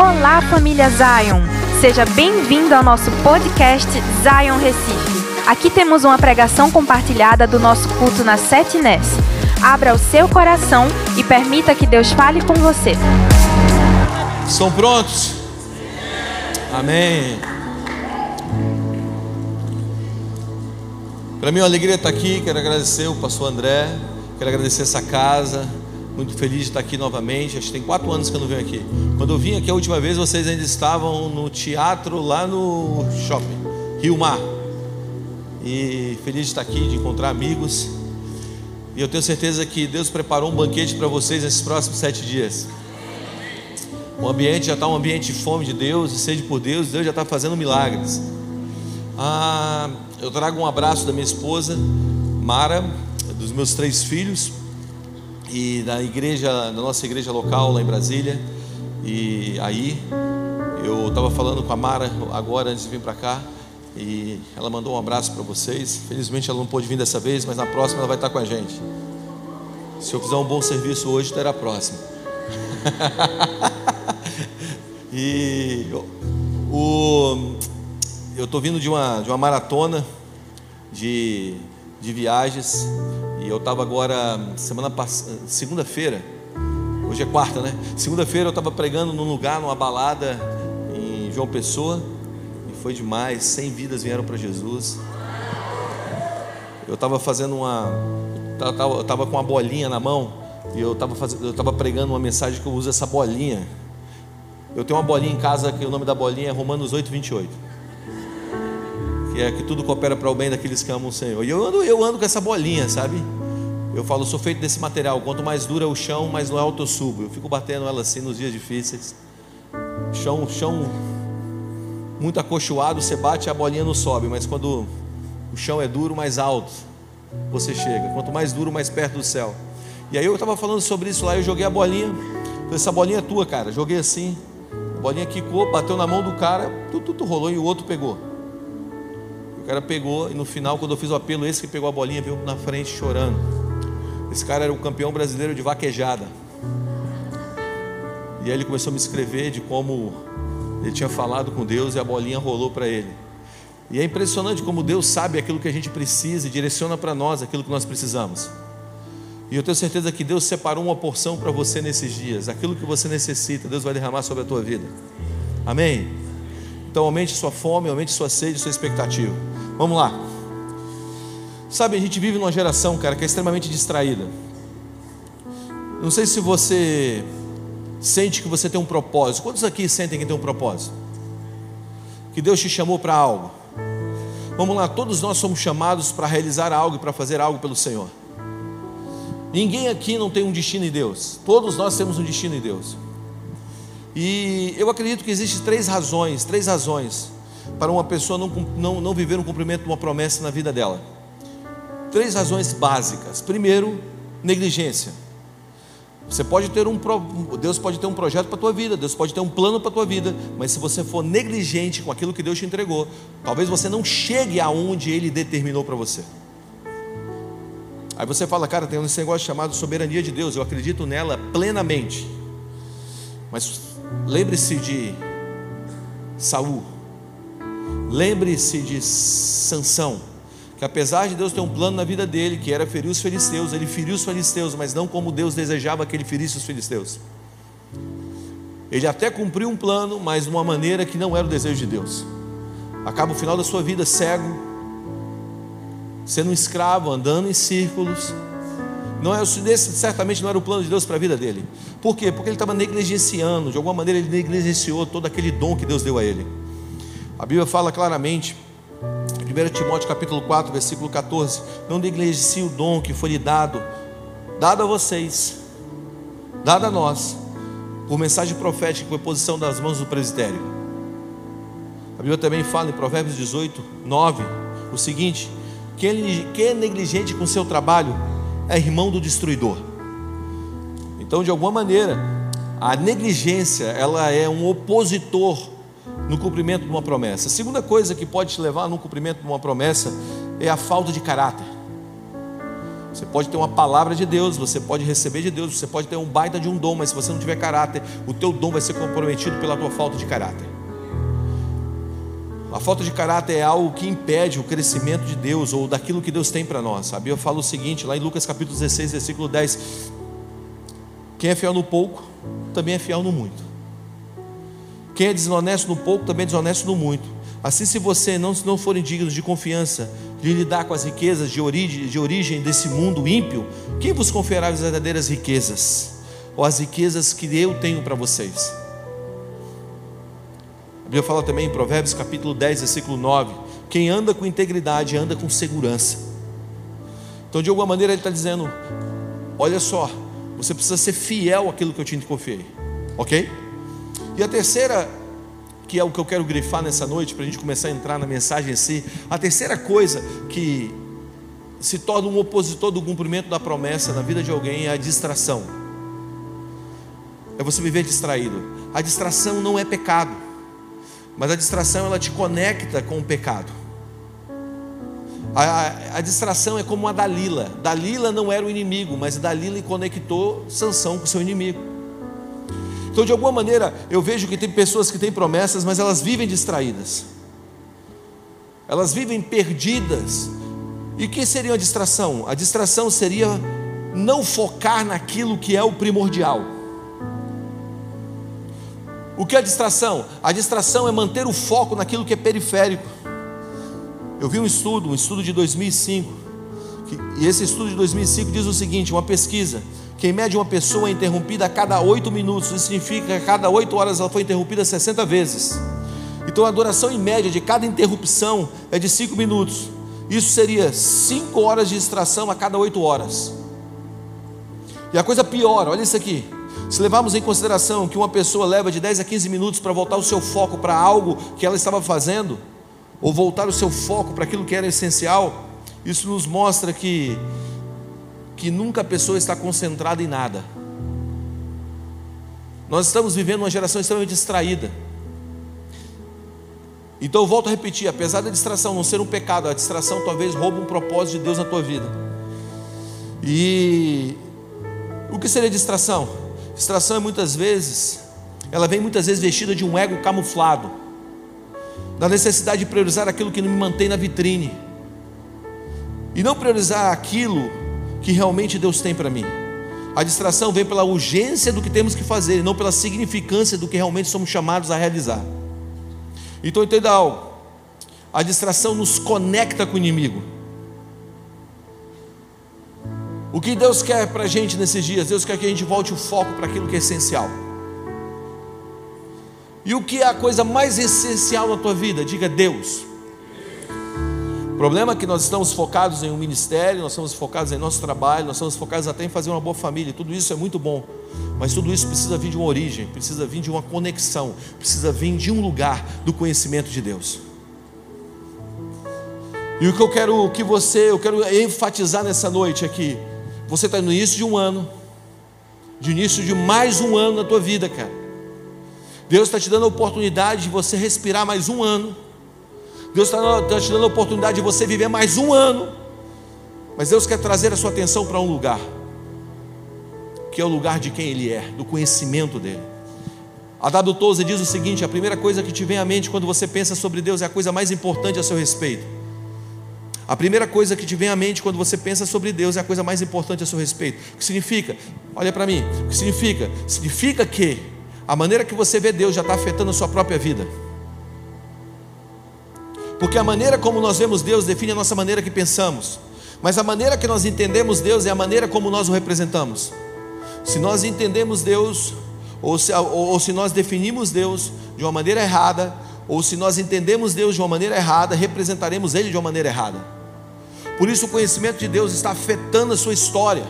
Olá, família Zion! Seja bem-vindo ao nosso podcast Zion Recife. Aqui temos uma pregação compartilhada do nosso culto na Sete Nes. Abra o seu coração e permita que Deus fale com você. Estão prontos? Amém. Para mim é uma alegria estar aqui. Quero agradecer o pastor André. Quero agradecer essa casa. Muito feliz de estar aqui novamente. Acho que tem quatro anos que eu não venho aqui. Quando eu vim aqui a última vez, vocês ainda estavam no teatro lá no shopping, Rio Mar. E feliz de estar aqui, de encontrar amigos. E eu tenho certeza que Deus preparou um banquete para vocês nesses próximos sete dias. O ambiente já está um ambiente de fome de Deus, de sede por Deus. Deus já está fazendo milagres. Ah, eu trago um abraço da minha esposa, Mara, dos meus três filhos e da igreja, da nossa igreja local lá em Brasília. E aí eu estava falando com a Mara agora antes de vir para cá e ela mandou um abraço para vocês. Felizmente ela não pôde vir dessa vez, mas na próxima ela vai estar com a gente. Se eu fizer um bom serviço hoje, terá a próxima. e o, eu estou vindo de uma, de uma maratona de, de viagens e eu estava agora, semana passada, segunda-feira, hoje é quarta, né? Segunda-feira eu estava pregando num lugar, numa balada em João Pessoa, e foi demais, 100 vidas vieram para Jesus. Eu estava fazendo uma. Eu estava com uma bolinha na mão, e eu estava eu tava pregando uma mensagem que eu uso essa bolinha. Eu tenho uma bolinha em casa que o nome da bolinha é Romanos 8, 28 que é que tudo coopera para o bem daqueles que amam o Senhor. E eu ando, eu ando com essa bolinha, sabe? Eu falo, sou feito desse material. Quanto mais dura o chão, mais no alto eu subo. Eu fico batendo ela assim nos dias difíceis. Chão, chão muito acolchoado, você bate a bolinha não sobe, mas quando o chão é duro, mais alto você chega. Quanto mais duro, mais perto do céu. E aí eu estava falando sobre isso lá, eu joguei a bolinha. essa bolinha é tua, cara. Joguei assim. A bolinha quicou, bateu na mão do cara, tudo, tudo rolou e o outro pegou cara pegou e no final, quando eu fiz o apelo, esse que pegou a bolinha veio na frente chorando. Esse cara era o campeão brasileiro de vaquejada. E aí ele começou a me escrever de como ele tinha falado com Deus e a bolinha rolou para ele. E é impressionante como Deus sabe aquilo que a gente precisa e direciona para nós aquilo que nós precisamos. E eu tenho certeza que Deus separou uma porção para você nesses dias. Aquilo que você necessita, Deus vai derramar sobre a tua vida. Amém? Então aumente sua fome, aumente sua sede, sua expectativa. Vamos lá. Sabe, a gente vive numa geração, cara, que é extremamente distraída. Não sei se você sente que você tem um propósito. Quantos aqui sentem que tem um propósito? Que Deus te chamou para algo. Vamos lá, todos nós somos chamados para realizar algo e para fazer algo pelo Senhor. Ninguém aqui não tem um destino em Deus. Todos nós temos um destino em Deus. E eu acredito que existem três razões, três razões para uma pessoa não, não, não viver um cumprimento de uma promessa na vida dela. Três razões básicas. Primeiro, negligência. Você pode ter um Deus pode ter um projeto para a tua vida, Deus pode ter um plano para a tua vida, mas se você for negligente com aquilo que Deus te entregou, talvez você não chegue aonde Ele determinou para você. Aí você fala, cara, tem um negócio chamado soberania de Deus, eu acredito nela plenamente. Mas lembre-se de Saul, lembre-se de Sansão, que apesar de Deus ter um plano na vida dele, que era ferir os filisteus, ele feriu os filisteus, mas não como Deus desejava que ele ferisse os filisteus. Ele até cumpriu um plano, mas de uma maneira que não era o desejo de Deus. Acaba o final da sua vida cego, sendo um escravo, andando em círculos, não é, esse certamente não era o plano de Deus para a vida dele. Por quê? Porque ele estava negligenciando, de alguma maneira ele negligenciou todo aquele dom que Deus deu a ele. A Bíblia fala claramente, 1 Timóteo capítulo 4, versículo 14: Não negligencie o dom que foi lhe dado, dado a vocês, dado a nós, por mensagem profética que foi posição das mãos do presbitério. A Bíblia também fala em Provérbios 18, 9, o seguinte: quem é negligente com seu trabalho, é irmão do destruidor. Então, de alguma maneira, a negligência, ela é um opositor no cumprimento de uma promessa. A segunda coisa que pode te levar no cumprimento de uma promessa é a falta de caráter. Você pode ter uma palavra de Deus, você pode receber de Deus, você pode ter um baita de um dom, mas se você não tiver caráter, o teu dom vai ser comprometido pela tua falta de caráter. A falta de caráter é algo que impede o crescimento de Deus ou daquilo que Deus tem para nós. Sabe? Eu falo o seguinte, lá em Lucas capítulo 16, versículo 10: Quem é fiel no pouco, também é fiel no muito. Quem é desonesto no pouco, também é desonesto no muito. Assim, se você não, não forem dignos de confiança, de lidar com as riquezas de origem, de origem desse mundo ímpio, quem vos confiará as verdadeiras riquezas? Ou as riquezas que eu tenho para vocês? Bíblia fala também em Provérbios capítulo 10, versículo 9: quem anda com integridade anda com segurança. Então, de alguma maneira, ele está dizendo: olha só, você precisa ser fiel àquilo que eu te confiei, ok? E a terceira, que é o que eu quero grifar nessa noite, para a gente começar a entrar na mensagem em si, a terceira coisa que se torna um opositor do cumprimento da promessa na vida de alguém é a distração. É você viver distraído. A distração não é pecado. Mas a distração ela te conecta com o pecado. A, a, a, distração é como a Dalila. Dalila não era o inimigo, mas Dalila conectou Sansão com seu inimigo. Então, de alguma maneira, eu vejo que tem pessoas que têm promessas, mas elas vivem distraídas. Elas vivem perdidas. E o que seria a distração? A distração seria não focar naquilo que é o primordial. O que é distração? A distração é manter o foco naquilo que é periférico. Eu vi um estudo, um estudo de 2005, que, e esse estudo de 2005 diz o seguinte: uma pesquisa, que em média uma pessoa é interrompida a cada oito minutos, isso significa que a cada oito horas ela foi interrompida 60 vezes. Então a duração em média de cada interrupção é de cinco minutos. Isso seria cinco horas de distração a cada oito horas. E a coisa pior, olha isso aqui. Se levarmos em consideração que uma pessoa leva de 10 a 15 minutos para voltar o seu foco para algo que ela estava fazendo, ou voltar o seu foco para aquilo que era essencial, isso nos mostra que, que nunca a pessoa está concentrada em nada. Nós estamos vivendo uma geração extremamente distraída. Então eu volto a repetir, apesar da distração não ser um pecado, a distração talvez roube um propósito de Deus na tua vida. E o que seria distração? Distração é muitas vezes, ela vem muitas vezes vestida de um ego camuflado, da necessidade de priorizar aquilo que não me mantém na vitrine, e não priorizar aquilo que realmente Deus tem para mim. A distração vem pela urgência do que temos que fazer, e não pela significância do que realmente somos chamados a realizar. Então entenda algo: a distração nos conecta com o inimigo. O que Deus quer para a gente nesses dias? Deus quer que a gente volte o foco para aquilo que é essencial. E o que é a coisa mais essencial na tua vida? Diga Deus. O problema é que nós estamos focados em um ministério, nós estamos focados em nosso trabalho, nós estamos focados até em fazer uma boa família, tudo isso é muito bom, mas tudo isso precisa vir de uma origem, precisa vir de uma conexão, precisa vir de um lugar do conhecimento de Deus. E o que eu quero que você, eu quero enfatizar nessa noite aqui, você está no início de um ano, de início de mais um ano na tua vida, cara. Deus está te dando a oportunidade de você respirar mais um ano. Deus está tá te dando a oportunidade de você viver mais um ano. Mas Deus quer trazer a sua atenção para um lugar, que é o lugar de quem Ele é, do conhecimento dEle. A Dado Tozer diz o seguinte: a primeira coisa que te vem à mente quando você pensa sobre Deus é a coisa mais importante a seu respeito. A primeira coisa que te vem à mente quando você pensa sobre Deus é a coisa mais importante a seu respeito. O que significa? Olha para mim. O que significa? Significa que a maneira que você vê Deus já está afetando a sua própria vida. Porque a maneira como nós vemos Deus define a nossa maneira que pensamos. Mas a maneira que nós entendemos Deus é a maneira como nós o representamos. Se nós entendemos Deus, ou se, ou, ou se nós definimos Deus de uma maneira errada, ou se nós entendemos Deus de uma maneira errada, representaremos Ele de uma maneira errada. Por isso o conhecimento de Deus está afetando a sua história.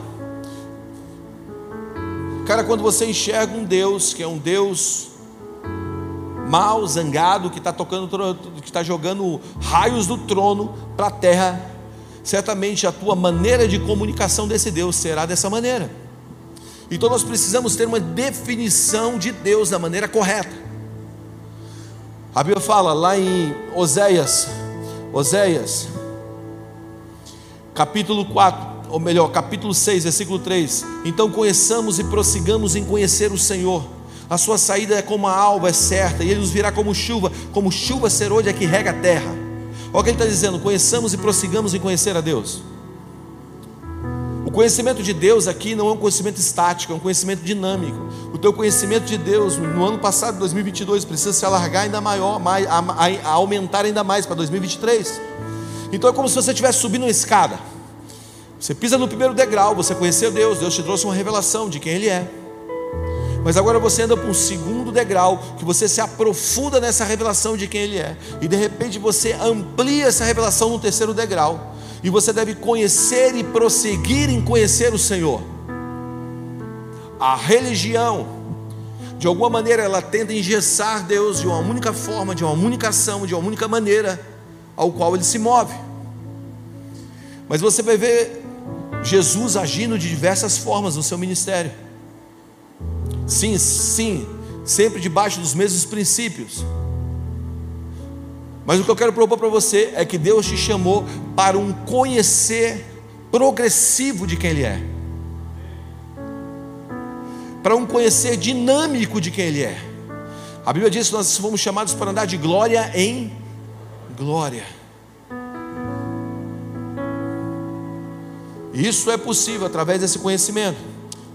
Cara, quando você enxerga um Deus que é um Deus mal, zangado, que está tocando, que está jogando raios do trono para a terra, certamente a tua maneira de comunicação desse Deus será dessa maneira. Então nós precisamos ter uma definição de Deus da maneira correta. A Bíblia fala lá em Oséias, Oséias capítulo 4, ou melhor, capítulo 6, versículo 3. Então conheçamos e prossigamos em conhecer o Senhor. A sua saída é como a alva, é certa, e ele nos virá como chuva, como chuva serôdia que rega a terra. Olha o que ele está dizendo: conheçamos e prossigamos em conhecer a Deus. O conhecimento de Deus aqui não é um conhecimento estático, é um conhecimento dinâmico. O teu conhecimento de Deus no ano passado, 2022, precisa se alargar ainda maior, mais, a, a, a aumentar ainda mais para 2023. Então é como se você estivesse subindo uma escada. Você pisa no primeiro degrau, você conheceu Deus, Deus te trouxe uma revelação de quem Ele é. Mas agora você anda para um segundo degrau, que você se aprofunda nessa revelação de quem Ele é, e de repente você amplia essa revelação no terceiro degrau, e você deve conhecer e prosseguir em conhecer o Senhor. A religião, de alguma maneira, ela tenta engessar Deus de uma única forma, de uma única ação, de uma única maneira, ao qual Ele se move. Mas você vai ver Jesus agindo de diversas formas no seu ministério. Sim, sim, sempre debaixo dos mesmos princípios. Mas o que eu quero propor para você é que Deus te chamou para um conhecer progressivo de quem Ele é, para um conhecer dinâmico de quem Ele é. A Bíblia diz que nós fomos chamados para andar de glória em glória. Isso é possível através desse conhecimento.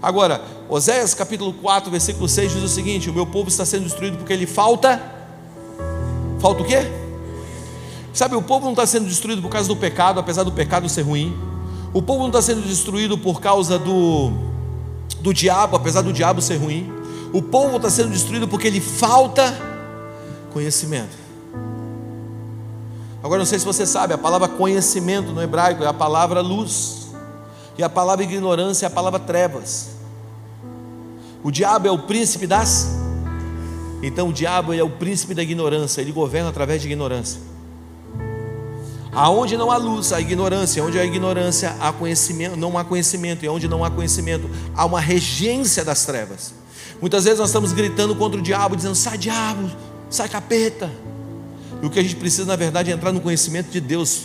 Agora, Oséias capítulo 4, versículo 6 diz o seguinte: O meu povo está sendo destruído porque ele falta. Falta o quê? Sabe, o povo não está sendo destruído por causa do pecado, apesar do pecado ser ruim. O povo não está sendo destruído por causa do, do diabo, apesar do diabo ser ruim. O povo está sendo destruído porque ele falta conhecimento. Agora, não sei se você sabe, a palavra conhecimento no hebraico é a palavra luz. E a palavra ignorância é a palavra trevas. O diabo é o príncipe das. Então o diabo é o príncipe da ignorância, ele governa através de ignorância. Aonde não há luz, há ignorância. Onde há ignorância, há conhecimento, não há conhecimento. E onde não há conhecimento, há uma regência das trevas. Muitas vezes nós estamos gritando contra o diabo, dizendo: sai diabo, sai capeta. O que a gente precisa, na verdade, é entrar no conhecimento de Deus,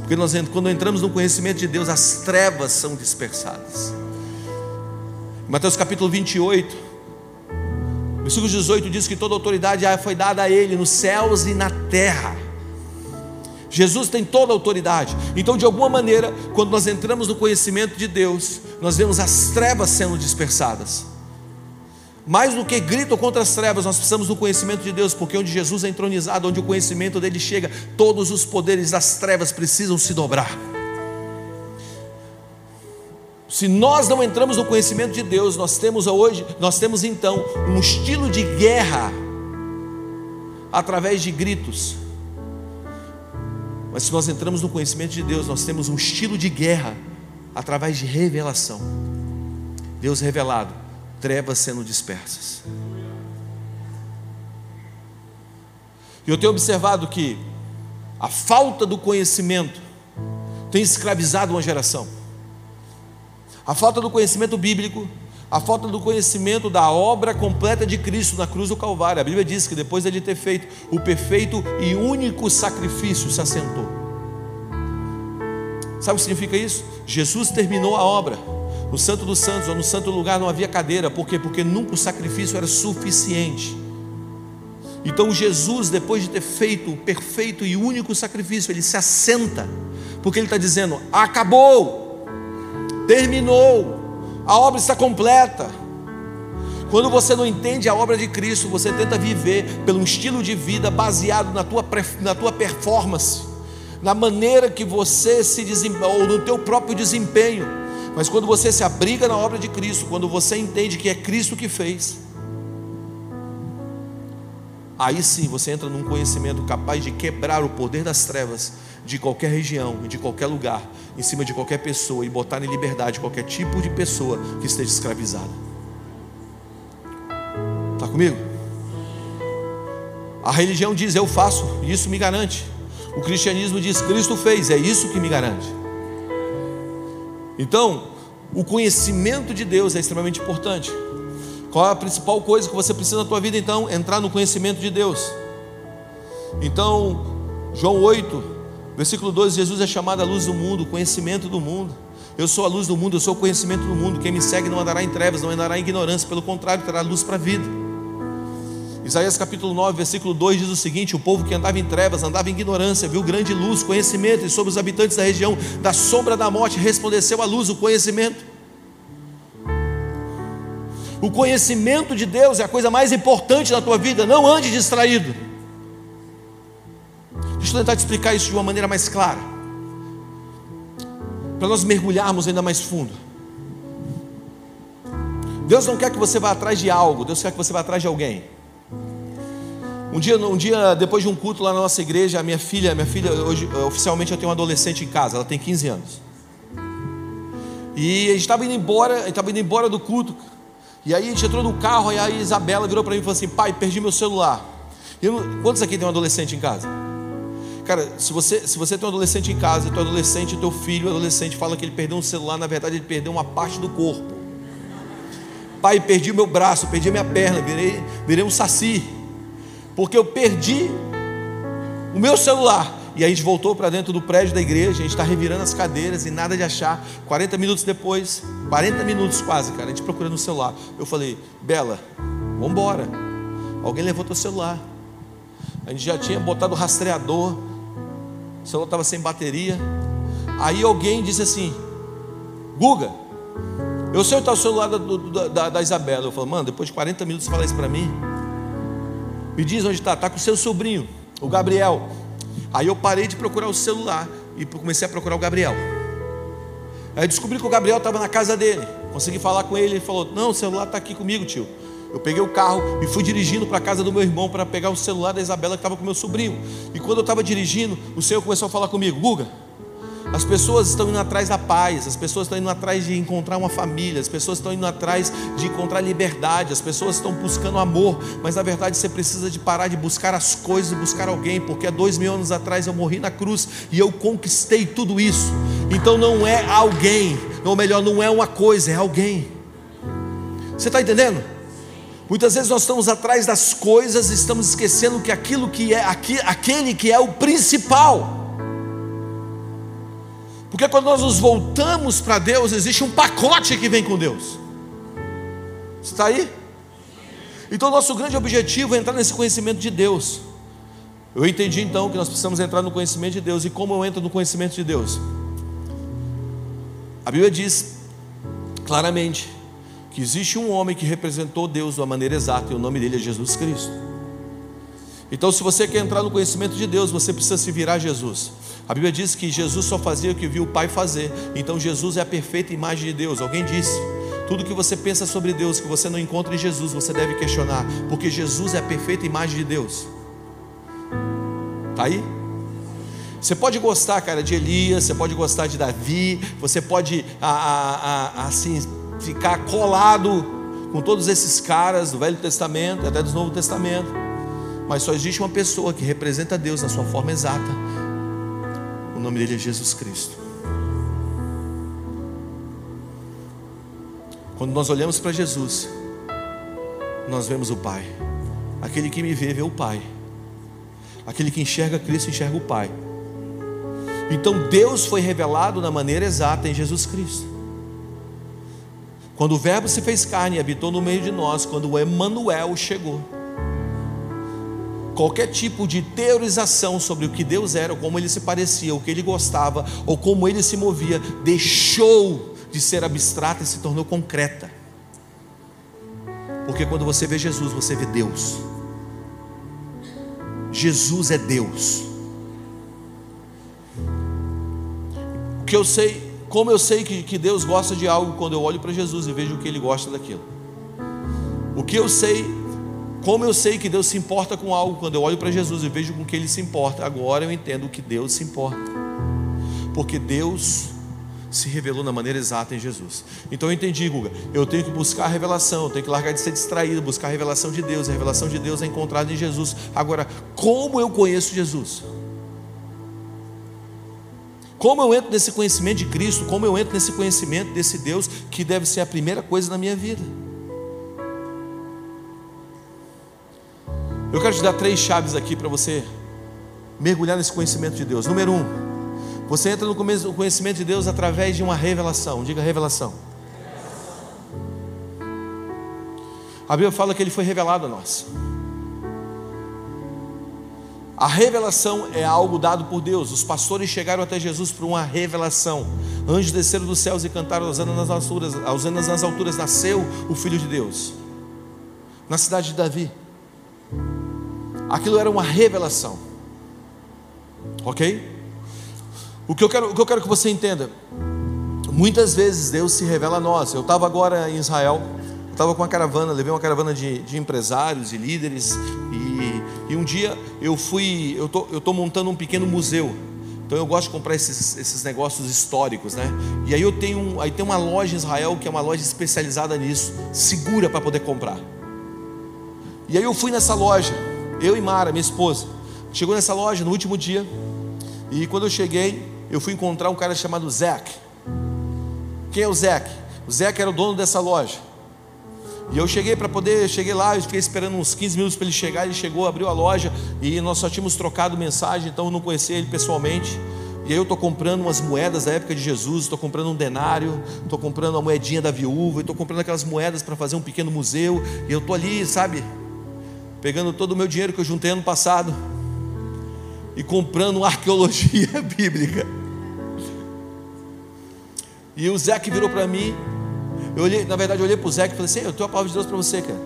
porque nós, quando entramos no conhecimento de Deus, as trevas são dispersadas. Mateus capítulo 28, versículo 18 diz que toda autoridade foi dada a Ele nos céus e na terra. Jesus tem toda a autoridade. Então, de alguma maneira, quando nós entramos no conhecimento de Deus, nós vemos as trevas sendo dispersadas. Mais do que grito contra as trevas, nós precisamos do conhecimento de Deus, porque onde Jesus é entronizado, onde o conhecimento dele chega, todos os poderes das trevas precisam se dobrar. Se nós não entramos no conhecimento de Deus, nós temos hoje, nós temos então um estilo de guerra através de gritos. Mas se nós entramos no conhecimento de Deus, nós temos um estilo de guerra através de revelação. Deus revelado trevas sendo dispersas. E eu tenho observado que a falta do conhecimento tem escravizado uma geração. A falta do conhecimento bíblico, a falta do conhecimento da obra completa de Cristo na cruz do Calvário. A Bíblia diz que depois de ele ter feito o perfeito e único sacrifício, se assentou. Sabe o que significa isso? Jesus terminou a obra. No Santo dos Santos ou no Santo Lugar não havia cadeira, por quê? Porque nunca o sacrifício era suficiente. Então Jesus, depois de ter feito o perfeito e único sacrifício, ele se assenta, porque ele está dizendo: acabou, terminou, a obra está completa. Quando você não entende a obra de Cristo, você tenta viver pelo estilo de vida baseado na tua, na tua performance, na maneira que você se desempenha, ou no teu próprio desempenho. Mas quando você se abriga na obra de Cristo, quando você entende que é Cristo que fez, aí sim você entra num conhecimento capaz de quebrar o poder das trevas de qualquer região, de qualquer lugar, em cima de qualquer pessoa e botar em liberdade qualquer tipo de pessoa que esteja escravizada. Está comigo? A religião diz eu faço, e isso me garante. O cristianismo diz Cristo fez, é isso que me garante. Então, o conhecimento de Deus é extremamente importante. Qual é a principal coisa que você precisa na tua vida então? Entrar no conhecimento de Deus. Então, João 8, versículo 12, Jesus é chamado a luz do mundo, o conhecimento do mundo. Eu sou a luz do mundo, eu sou o conhecimento do mundo. Quem me segue não andará em trevas, não andará em ignorância, pelo contrário, terá luz para a vida. Isaías capítulo 9, versículo 2 diz o seguinte: O povo que andava em trevas, andava em ignorância, viu grande luz, conhecimento, e sobre os habitantes da região da sombra da morte resplandeceu a luz, o conhecimento. O conhecimento de Deus é a coisa mais importante da tua vida, não ande distraído. Deixa eu tentar te explicar isso de uma maneira mais clara para nós mergulharmos ainda mais fundo. Deus não quer que você vá atrás de algo, Deus quer que você vá atrás de alguém. Um dia, um dia depois de um culto lá na nossa igreja, a minha filha, minha filha, hoje oficialmente eu tenho uma adolescente em casa, ela tem 15 anos. E a gente estava indo embora, estava indo embora do culto. E aí a gente entrou no carro e a Isabela virou para mim e falou assim: "Pai, perdi meu celular". Quantos aqui tem um adolescente em casa? Cara, se você, se você tem um adolescente em casa, teu adolescente, teu filho, adolescente, fala que ele perdeu um celular, na verdade ele perdeu uma parte do corpo. Pai, perdi meu braço, perdi minha perna, virei, virei um saci. Porque eu perdi o meu celular. E a gente voltou para dentro do prédio da igreja, a gente está revirando as cadeiras e nada de achar. 40 minutos depois, 40 minutos quase, cara, a gente procurando o celular. Eu falei, Bela, vamos embora. Alguém levou teu celular. A gente já tinha botado o rastreador, o celular estava sem bateria. Aí alguém disse assim: Guga, eu sei o celular da, da, da, Isabela. Eu falei, mano, depois de 40 minutos você fala isso para mim. Me diz onde está, está com o seu sobrinho, o Gabriel. Aí eu parei de procurar o celular e comecei a procurar o Gabriel. Aí descobri que o Gabriel estava na casa dele. Consegui falar com ele, ele falou: Não, o celular está aqui comigo, tio. Eu peguei o carro e fui dirigindo para a casa do meu irmão para pegar o celular da Isabela que estava com meu sobrinho. E quando eu estava dirigindo, o Senhor começou a falar comigo: Guga, as pessoas estão indo atrás da paz, as pessoas estão indo atrás de encontrar uma família, as pessoas estão indo atrás de encontrar liberdade, as pessoas estão buscando amor, mas na verdade você precisa de parar de buscar as coisas e buscar alguém, porque há dois mil anos atrás eu morri na cruz e eu conquistei tudo isso. Então não é alguém, ou melhor, não é uma coisa, é alguém. Você está entendendo? Muitas vezes nós estamos atrás das coisas, estamos esquecendo que aquilo que é aquele que é o principal. Porque quando nós nos voltamos para Deus, existe um pacote que vem com Deus. Está aí? Então, nosso grande objetivo é entrar nesse conhecimento de Deus. Eu entendi então que nós precisamos entrar no conhecimento de Deus. E como eu entro no conhecimento de Deus? A Bíblia diz claramente que existe um homem que representou Deus de uma maneira exata e o nome dele é Jesus Cristo. Então, se você quer entrar no conhecimento de Deus, você precisa se virar a Jesus. A Bíblia diz que Jesus só fazia o que viu o Pai fazer. Então, Jesus é a perfeita imagem de Deus. Alguém disse: tudo que você pensa sobre Deus que você não encontra em Jesus, você deve questionar, porque Jesus é a perfeita imagem de Deus. Tá aí? Você pode gostar, cara, de Elias, você pode gostar de Davi, você pode, a, a, a, assim, ficar colado com todos esses caras do Velho Testamento, até do Novo Testamento. Mas só existe uma pessoa que representa Deus na sua forma exata. O nome dele é Jesus Cristo. Quando nós olhamos para Jesus, nós vemos o Pai. Aquele que me vê, vê o Pai. Aquele que enxerga Cristo, enxerga o Pai. Então Deus foi revelado na maneira exata em Jesus Cristo. Quando o Verbo se fez carne e habitou no meio de nós, quando o Emanuel chegou. Qualquer tipo de teorização sobre o que Deus era, ou como ele se parecia, o que ele gostava, ou como ele se movia, deixou de ser abstrata e se tornou concreta. Porque quando você vê Jesus, você vê Deus. Jesus é Deus. O que eu sei como eu sei que, que Deus gosta de algo quando eu olho para Jesus e vejo que Ele gosta daquilo? O que eu sei, como eu sei que Deus se importa com algo quando eu olho para Jesus e vejo com que Ele se importa? Agora eu entendo que Deus se importa, porque Deus se revelou na maneira exata em Jesus. Então eu entendi, Guga, eu tenho que buscar a revelação, eu tenho que largar de ser distraído, buscar a revelação de Deus. A revelação de Deus é encontrada em Jesus. Agora, como eu conheço Jesus? Como eu entro nesse conhecimento de Cristo? Como eu entro nesse conhecimento desse Deus que deve ser a primeira coisa na minha vida? Eu quero te dar três chaves aqui para você mergulhar nesse conhecimento de Deus. Número um, Você entra no conhecimento de Deus através de uma revelação. Diga revelação. A Bíblia fala que ele foi revelado a nós. A revelação é algo dado por Deus. Os pastores chegaram até Jesus por uma revelação. Anjos desceram dos céus e cantaram aos nas alturas, aos nas alturas nasceu o Filho de Deus. Na cidade de Davi. Aquilo era uma revelação. Ok? O que eu quero, o que, eu quero que você entenda. Muitas vezes Deus se revela a nós. Eu estava agora em Israel estava com uma caravana, levei uma caravana de, de empresários e líderes, e, e, um dia eu fui, eu tô, eu tô montando um pequeno museu. Então eu gosto de comprar esses, esses negócios históricos, né? E aí eu tenho, aí tem uma loja em Israel que é uma loja especializada nisso, segura para poder comprar. E aí eu fui nessa loja, eu e Mara, minha esposa, chegou nessa loja no último dia, e quando eu cheguei, eu fui encontrar um cara chamado Zac. Quem é o Zac? O Zac era o dono dessa loja. E eu cheguei para poder, cheguei lá, eu fiquei esperando uns 15 minutos para ele chegar, ele chegou, abriu a loja e nós só tínhamos trocado mensagem, então eu não conhecia ele pessoalmente. E aí eu estou comprando umas moedas da época de Jesus, estou comprando um denário, estou comprando a moedinha da viúva, estou comprando aquelas moedas para fazer um pequeno museu, e eu estou ali, sabe, pegando todo o meu dinheiro que eu juntei ano passado e comprando arqueologia bíblica. E o Zé que virou para mim eu olhei, na verdade, eu olhei para o Zé e falei assim: Eu tenho a palavra de Deus para você, cara.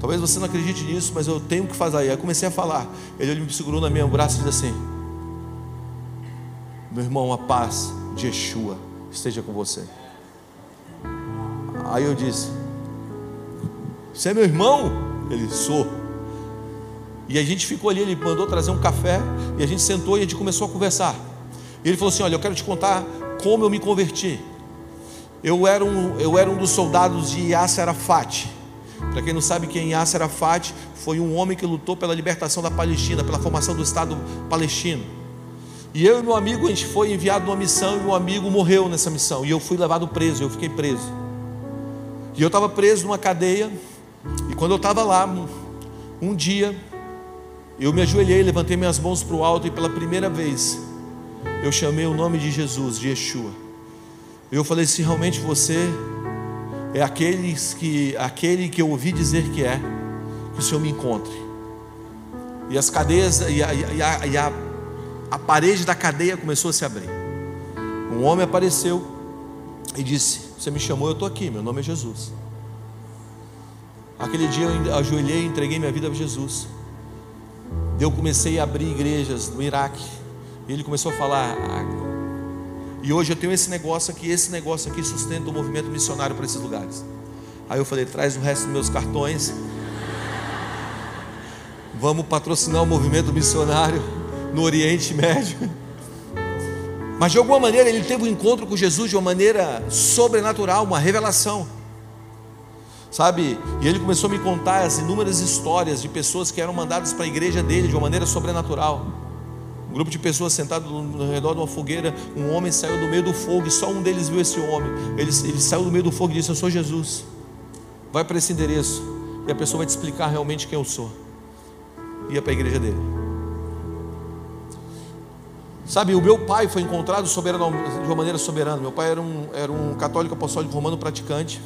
Talvez você não acredite nisso, mas eu tenho que fazer. Aí eu comecei a falar. Ele me segurou na minha braço e disse assim: Meu irmão, a paz de Yeshua esteja com você. Aí eu disse: Você é meu irmão? Ele sou. E a gente ficou ali, ele mandou trazer um café e a gente sentou e a gente começou a conversar. E ele falou assim: Olha, eu quero te contar como eu me converti. Eu era um, eu era um dos soldados de Yasser Arafat. Para quem não sabe quem é Yasser Arafat, foi um homem que lutou pela libertação da Palestina, pela formação do Estado palestino. E eu e meu amigo, a gente foi enviado numa missão e meu amigo morreu nessa missão. E eu fui levado preso, eu fiquei preso. E eu estava preso numa cadeia. E quando eu estava lá, um dia, eu me ajoelhei, levantei minhas mãos para o alto e pela primeira vez eu chamei o nome de Jesus, de Yeshua. Eu falei: se realmente você é aqueles que, aquele que eu ouvi dizer que é, que o Senhor me encontre. E as cadeias, e a, e a, e a, a parede da cadeia começou a se abrir. Um homem apareceu e disse: Você me chamou, eu estou aqui, meu nome é Jesus. Aquele dia eu ajoelhei e entreguei minha vida a Jesus. Eu comecei a abrir igrejas no Iraque. E ele começou a falar: e hoje eu tenho esse negócio aqui, esse negócio aqui sustenta o movimento missionário para esses lugares. Aí eu falei: traz o resto dos meus cartões. Vamos patrocinar o movimento missionário no Oriente Médio. Mas de alguma maneira ele teve um encontro com Jesus de uma maneira sobrenatural, uma revelação. Sabe? E ele começou a me contar as inúmeras histórias de pessoas que eram mandadas para a igreja dele de uma maneira sobrenatural. Um grupo de pessoas sentado no redor de uma fogueira, um homem saiu do meio do fogo e só um deles viu esse homem. Ele, ele saiu do meio do fogo e disse: Eu sou Jesus. Vai para esse endereço e a pessoa vai te explicar realmente quem eu sou. Ia para a igreja dele. Sabe, o meu pai foi encontrado soberano, de uma maneira soberana. Meu pai era um, era um católico apostólico romano praticante.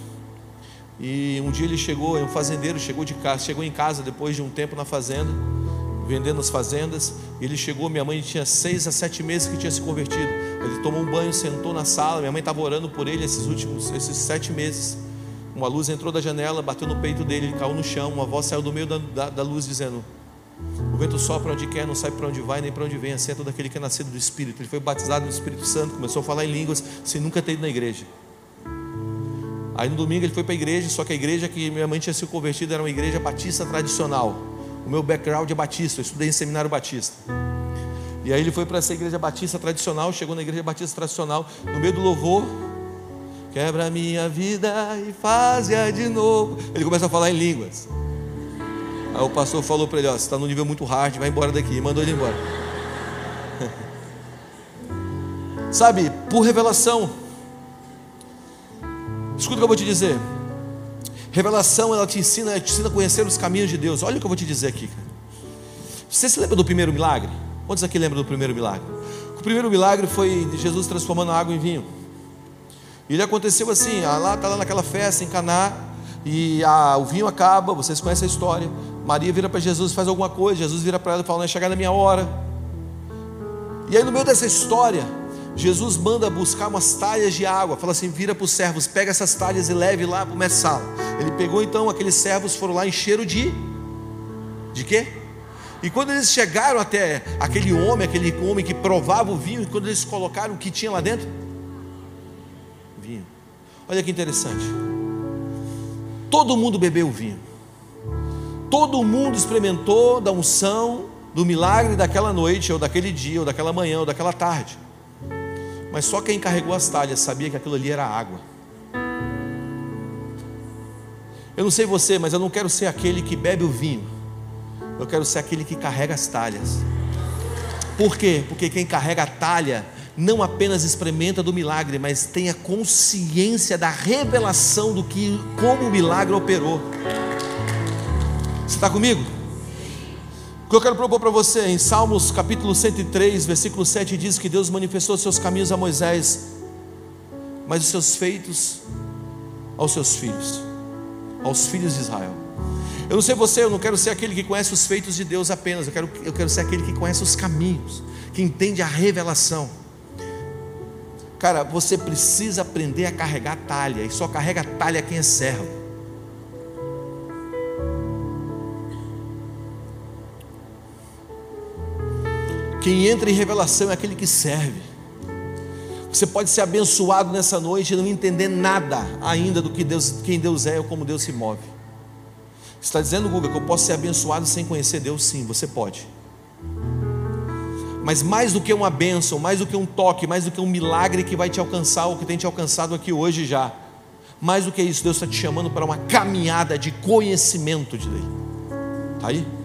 E um dia ele chegou, um fazendeiro chegou de casa, chegou em casa depois de um tempo na fazenda vendendo as fazendas. Ele chegou, minha mãe tinha seis a sete meses que tinha se convertido. Ele tomou um banho, sentou na sala. Minha mãe estava orando por ele esses últimos, esses sete meses. Uma luz entrou da janela, bateu no peito dele, ele caiu no chão. Uma voz saiu do meio da, da, da luz dizendo: O vento sopra onde quer, não sabe para onde vai nem para onde vem. Assim é todo aquele que é nascido do Espírito. Ele foi batizado no Espírito Santo, começou a falar em línguas sem nunca ter ido na igreja. Aí no domingo ele foi para a igreja, só que a igreja que minha mãe tinha se convertido era uma igreja batista tradicional. O meu background é batista, eu estudei em seminário batista. E aí ele foi para essa igreja batista tradicional, chegou na igreja batista tradicional, no meio do louvor, quebra a minha vida e faz-a de novo. Ele começa a falar em línguas. Aí o pastor falou para ele: Ó, você está num nível muito hard, vai embora daqui. E mandou ele embora. Sabe, por revelação. Escuta o que eu vou te dizer. Revelação, ela te ensina, ela te ensina a conhecer os caminhos de Deus. Olha o que eu vou te dizer aqui, cara. Você se lembra do primeiro milagre? Quantos aqui lembram do primeiro milagre? primeiro milagre foi de Jesus transformando a água em vinho. E ele aconteceu assim, lá está lá naquela festa em Caná, e a, o vinho acaba, vocês conhecem a história. Maria vira para Jesus, faz alguma coisa, Jesus vira para ela e fala: Não é chegar na minha hora. E aí, no meio dessa história, Jesus manda buscar umas talhas de água, fala assim: vira para os servos, pega essas talhas e leve lá para o messal. Ele pegou então, aqueles servos foram lá encheram de. de quê? E quando eles chegaram até aquele homem, aquele homem que provava o vinho, e quando eles colocaram o que tinha lá dentro? Vinho. Olha que interessante. Todo mundo bebeu o vinho. Todo mundo experimentou da unção, do milagre daquela noite, ou daquele dia, ou daquela manhã, ou daquela tarde. Mas só quem carregou as talhas sabia que aquilo ali era água. Eu não sei você, mas eu não quero ser aquele que bebe o vinho. Eu quero ser aquele que carrega as talhas. Por quê? Porque quem carrega a talha não apenas experimenta do milagre, mas tem a consciência da revelação do que como o milagre operou. Você está comigo? O que eu quero propor para você em Salmos capítulo 103, versículo 7 diz que Deus manifestou seus caminhos a Moisés, mas os seus feitos aos seus filhos, aos filhos de Israel. Eu não sei você, eu não quero ser aquele que conhece os feitos de Deus apenas, eu quero, eu quero ser aquele que conhece os caminhos, que entende a revelação. Cara, você precisa aprender a carregar talha, e só carrega talha quem é servo. Quem entra em revelação é aquele que serve. Você pode ser abençoado nessa noite e não entender nada ainda do que Deus, quem Deus é ou como Deus se move. Você está dizendo, Guga, que eu posso ser abençoado sem conhecer Deus? Sim, você pode. Mas mais do que uma bênção, mais do que um toque, mais do que um milagre que vai te alcançar, ou que tem te alcançado aqui hoje já. Mais do que isso, Deus está te chamando para uma caminhada de conhecimento de Deus. Está aí?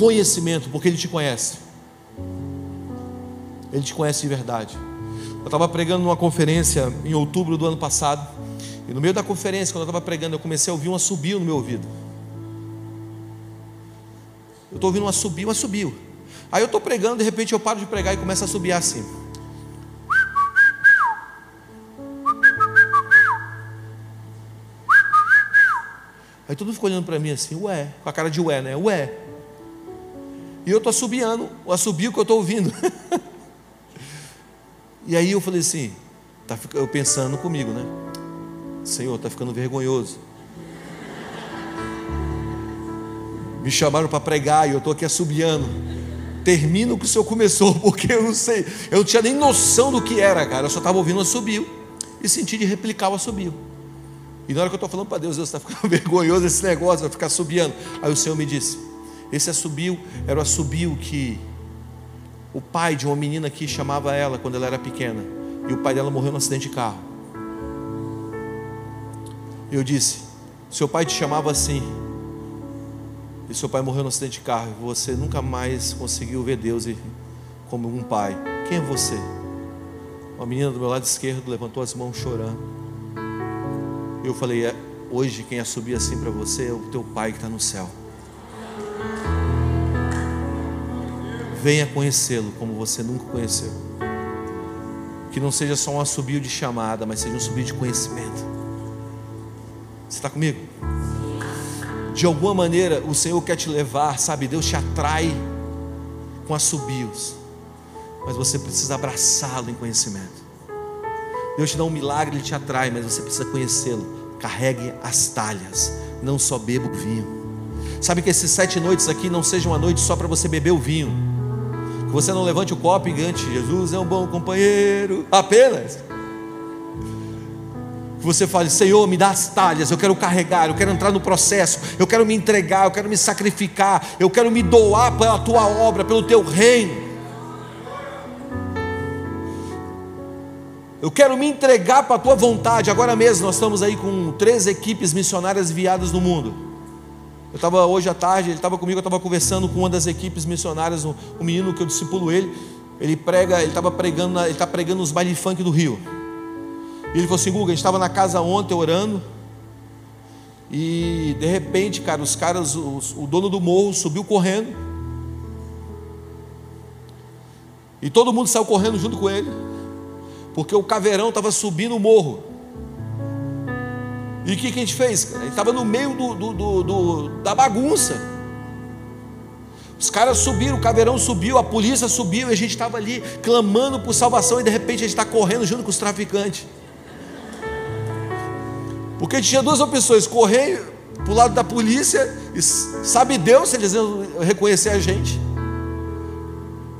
Conhecimento, porque Ele te conhece. Ele te conhece de verdade. Eu estava pregando numa conferência em outubro do ano passado. E no meio da conferência, quando eu estava pregando, eu comecei a ouvir um assobio no meu ouvido. Eu estou ouvindo um assobio, um assobio. Aí eu estou pregando, de repente eu paro de pregar e começa a subir assim. Aí todo mundo ficou olhando para mim assim, ué, com a cara de ué, né? Ué. E eu estou assobiando, o assobio que eu estou ouvindo. e aí eu falei assim, tá, eu pensando comigo, né? Senhor, está ficando vergonhoso. Me chamaram para pregar e eu estou aqui assobiando. Termina o que o senhor começou, porque eu não sei, eu não tinha nem noção do que era, cara. Eu só estava ouvindo o assobio e senti de replicar o assobio. E na hora que eu estou falando para Deus, Deus está ficando vergonhoso esse negócio, vai ficar assobiando. Aí o Senhor me disse: esse assobio era o assobio que o pai de uma menina aqui chamava ela quando ela era pequena. E o pai dela morreu num acidente de carro. Eu disse: seu pai te chamava assim e seu pai morreu no acidente de carro, e você nunca mais conseguiu ver Deus como um pai. Quem é você? Uma menina do meu lado esquerdo levantou as mãos chorando. Eu falei: é, hoje quem subir assim para você é o teu pai que está no céu. Venha conhecê-lo como você nunca conheceu. Que não seja só um assobio de chamada, mas seja um assobio de conhecimento. Você está comigo? de alguma maneira o Senhor quer te levar, sabe? Deus te atrai com assobios, mas você precisa abraçá-lo em conhecimento. Deus te dá um milagre, ele te atrai, mas você precisa conhecê-lo. Carregue as talhas, não só beba o vinho. Sabe que esses sete noites aqui não sejam uma noite só para você beber o vinho. Que você não levante o copo e gante, Jesus é um bom companheiro, apenas que você fale: Senhor, me dá as talhas, eu quero carregar, eu quero entrar no processo, eu quero me entregar, eu quero me sacrificar, eu quero me doar pela tua obra, pelo teu reino. Eu quero me entregar para a tua vontade. Agora mesmo nós estamos aí com três equipes missionárias enviadas no mundo. Eu estava hoje à tarde, ele estava comigo, eu estava conversando com uma das equipes missionárias, um, um menino que eu discipulo ele. Ele prega, ele estava pregando, ele está pregando nos bailes funk do Rio. E ele falou assim: Guga, a gente estava na casa ontem orando. E de repente, cara, os caras, os, o dono do morro subiu correndo. E todo mundo saiu correndo junto com ele, porque o caveirão estava subindo o morro. E o que, que a gente fez? Ele estava no meio do, do, do, da bagunça. Os caras subiram, o caveirão subiu, a polícia subiu, e a gente estava ali clamando por salvação, e de repente a gente está correndo junto com os traficantes. Porque tinha duas opções: correr para o lado da polícia, e sabe Deus se eles iam reconhecer a gente.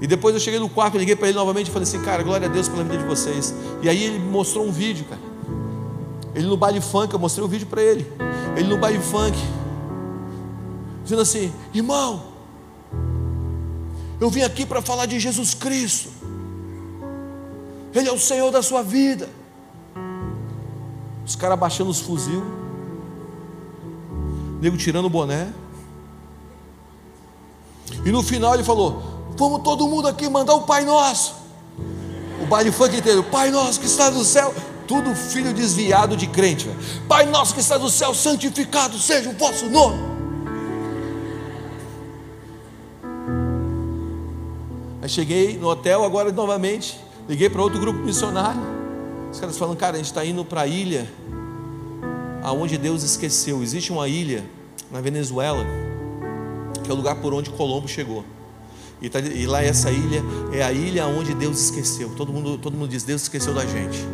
E depois eu cheguei no quarto, liguei para ele novamente e falei assim, cara, glória a Deus pela vida de vocês. E aí ele mostrou um vídeo, cara. Ele no baile funk, eu mostrei o um vídeo para ele. Ele no baile funk, dizendo assim: irmão, eu vim aqui para falar de Jesus Cristo. Ele é o Senhor da sua vida. Os caras baixando os fuzil, nego tirando o boné. E no final ele falou: Vamos todo mundo aqui mandar o Pai Nosso. O baile funk inteiro, Pai Nosso que está no céu. Tudo filho desviado de crente. Véio. Pai Nosso que está no céu, santificado seja o vosso nome. Aí cheguei no hotel agora novamente. Liguei para outro grupo missionário. Os caras falando, cara, a gente está indo para a ilha aonde Deus esqueceu. Existe uma ilha na Venezuela, que é o lugar por onde Colombo chegou. E, tá, e, lá essa ilha é a ilha onde Deus esqueceu. Todo mundo, todo mundo diz, Deus esqueceu da gente.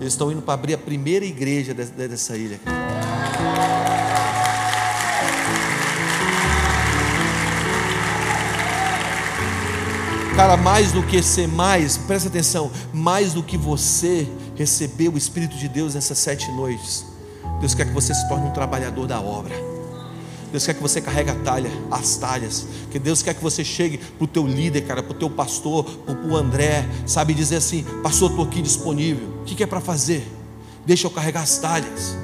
Eles estão indo para abrir a primeira igreja dessa ilha. Cara, mais do que ser mais, presta atenção, mais do que você receber o Espírito de Deus nessas sete noites, Deus quer que você se torne um trabalhador da obra. Deus quer que você carregue a talha, as talhas. Que Deus quer que você chegue para o teu líder, cara, para o teu pastor, para o André, sabe, dizer assim: Pastor, estou aqui disponível. O que, que é para fazer? Deixa eu carregar as talhas.